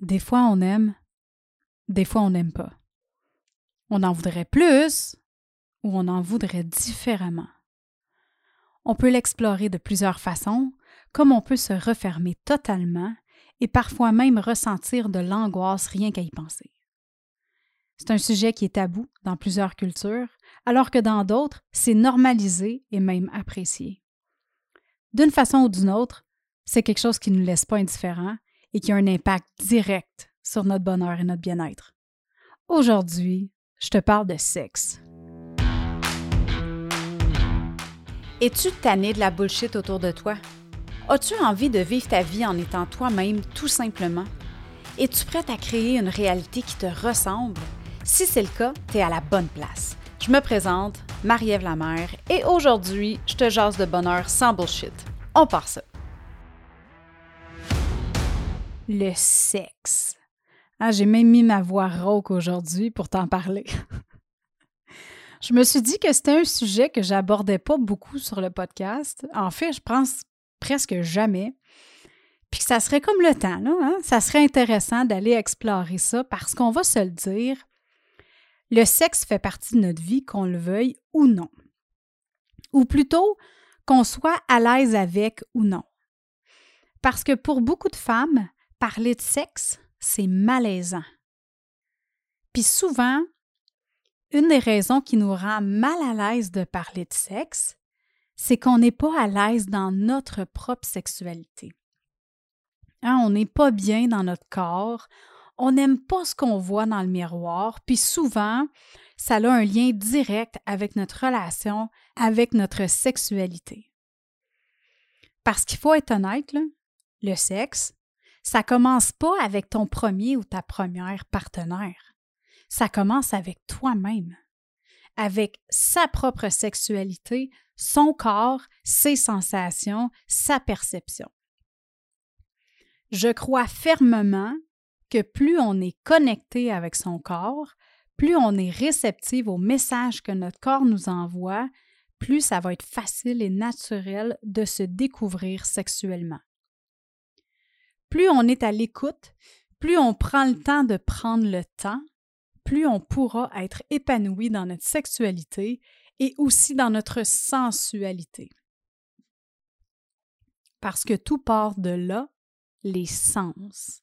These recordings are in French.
des fois on aime, des fois on n'aime pas. On en voudrait plus ou on en voudrait différemment. On peut l'explorer de plusieurs façons, comme on peut se refermer totalement et parfois même ressentir de l'angoisse rien qu'à y penser. C'est un sujet qui est tabou dans plusieurs cultures, alors que dans d'autres, c'est normalisé et même apprécié. D'une façon ou d'une autre, c'est quelque chose qui ne nous laisse pas indifférents et qui a un impact direct sur notre bonheur et notre bien-être. Aujourd'hui, je te parle de sexe. Es-tu tanné de la bullshit autour de toi? As-tu envie de vivre ta vie en étant toi-même tout simplement? Es-tu prête à créer une réalité qui te ressemble? Si c'est le cas, tu es à la bonne place. Je me présente, Marie-Ève Lamère, et aujourd'hui, je te jase de bonheur sans bullshit. On part ça. Le sexe. Ah, J'ai même mis ma voix rauque aujourd'hui pour t'en parler. je me suis dit que c'était un sujet que j'abordais pas beaucoup sur le podcast. En fait, je pense presque jamais. Puis que ça serait comme le temps, là. Hein? Ça serait intéressant d'aller explorer ça parce qu'on va se le dire, le sexe fait partie de notre vie, qu'on le veuille ou non. Ou plutôt, qu'on soit à l'aise avec ou non. Parce que pour beaucoup de femmes, parler de sexe, c'est malaisant. Puis souvent, une des raisons qui nous rend mal à l'aise de parler de sexe, c'est qu'on n'est pas à l'aise dans notre propre sexualité. Hein, on n'est pas bien dans notre corps, on n'aime pas ce qu'on voit dans le miroir, puis souvent, ça a un lien direct avec notre relation, avec notre sexualité. Parce qu'il faut être honnête, le sexe, ça commence pas avec ton premier ou ta première partenaire. Ça commence avec toi-même, avec sa propre sexualité, son corps, ses sensations, sa perception. Je crois fermement que plus on est connecté avec son corps, plus on est réceptif aux messages que notre corps nous envoie, plus ça va être facile et naturel de se découvrir sexuellement. Plus on est à l'écoute, plus on prend le temps de prendre le temps, plus on pourra être épanoui dans notre sexualité et aussi dans notre sensualité. Parce que tout part de là, les sens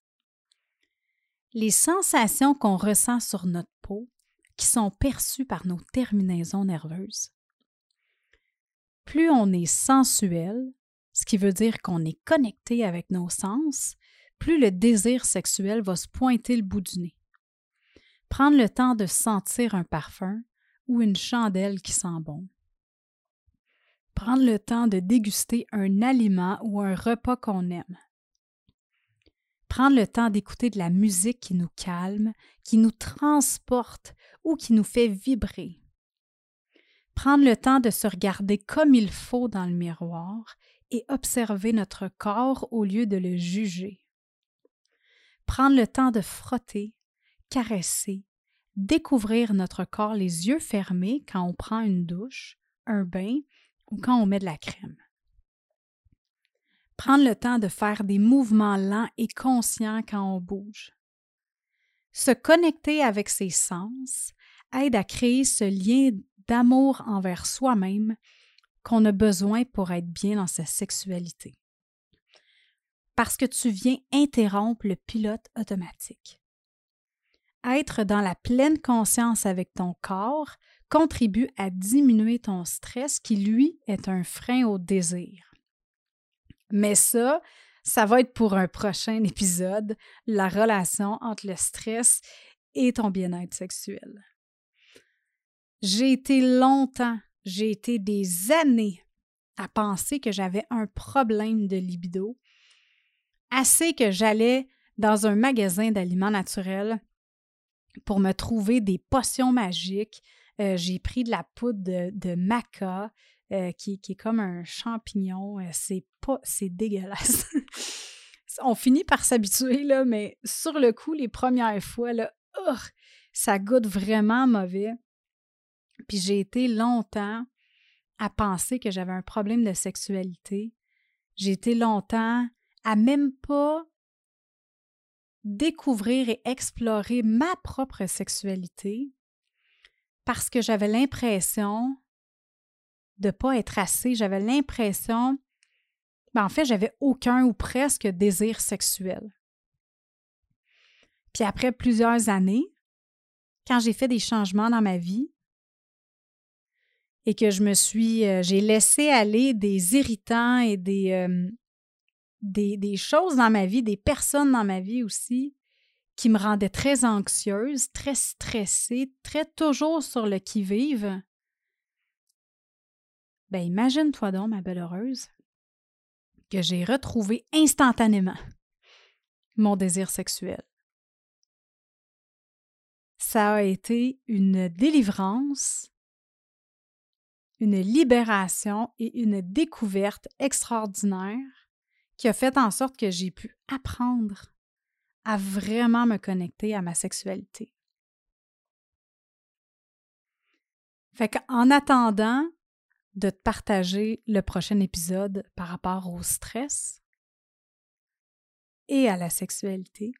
les sensations qu'on ressent sur notre peau qui sont perçues par nos terminaisons nerveuses. Plus on est sensuel, ce qui veut dire qu'on est connecté avec nos sens, plus le désir sexuel va se pointer le bout du nez. Prendre le temps de sentir un parfum ou une chandelle qui sent bon. Prendre le temps de déguster un aliment ou un repas qu'on aime prendre le temps d'écouter de la musique qui nous calme, qui nous transporte ou qui nous fait vibrer. Prendre le temps de se regarder comme il faut dans le miroir et observer notre corps au lieu de le juger. Prendre le temps de frotter, caresser, découvrir notre corps les yeux fermés quand on prend une douche, un bain ou quand on met de la crème. Prendre le temps de faire des mouvements lents et conscients quand on bouge. Se connecter avec ses sens aide à créer ce lien d'amour envers soi-même qu'on a besoin pour être bien dans sa sexualité. Parce que tu viens interrompre le pilote automatique. Être dans la pleine conscience avec ton corps contribue à diminuer ton stress qui, lui, est un frein au désir. Mais ça, ça va être pour un prochain épisode, la relation entre le stress et ton bien-être sexuel. J'ai été longtemps, j'ai été des années à penser que j'avais un problème de libido, assez que j'allais dans un magasin d'aliments naturels pour me trouver des potions magiques. Euh, j'ai pris de la poudre de, maca, euh, qui, est comme un champignon. Euh, c'est pas, c'est dégueulasse. On finit par s'habituer, là, mais sur le coup, les premières fois, là, ça goûte vraiment mauvais. Puis j'ai été longtemps à penser que j'avais un problème de sexualité. J'ai été longtemps à même pas découvrir et explorer ma propre sexualité parce que j'avais l'impression de pas être assez. J'avais l'impression, ben en fait, j'avais aucun ou presque désir sexuel. Puis après plusieurs années, quand j'ai fait des changements dans ma vie et que je me suis, euh, j'ai laissé aller des irritants et des, euh, des, des, choses dans ma vie, des personnes dans ma vie aussi, qui me rendaient très anxieuse, très stressée, très toujours sur le qui-vive. Ben imagine-toi donc, ma belle heureuse, que j'ai retrouvé instantanément mon désir sexuel. Ça a été une délivrance, une libération et une découverte extraordinaire qui a fait en sorte que j'ai pu apprendre à vraiment me connecter à ma sexualité. Fait qu'en attendant de te partager le prochain épisode par rapport au stress et à la sexualité,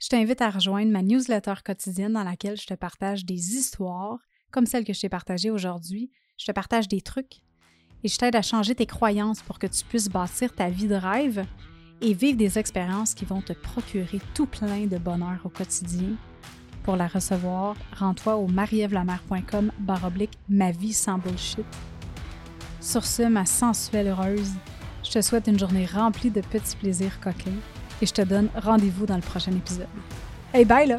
je t'invite à rejoindre ma newsletter quotidienne dans laquelle je te partage des histoires comme celle que je t'ai partagée aujourd'hui. Je te partage des trucs et je t'aide à changer tes croyances pour que tu puisses bâtir ta vie de rêve et vivre des expériences qui vont te procurer tout plein de bonheur au quotidien. Pour la recevoir, rends-toi au marievlamer.com baroblique ma vie sans bullshit. Sur ce, ma sensuelle heureuse, je te souhaite une journée remplie de petits plaisirs coquins et je te donne rendez-vous dans le prochain épisode. Hey, bye là!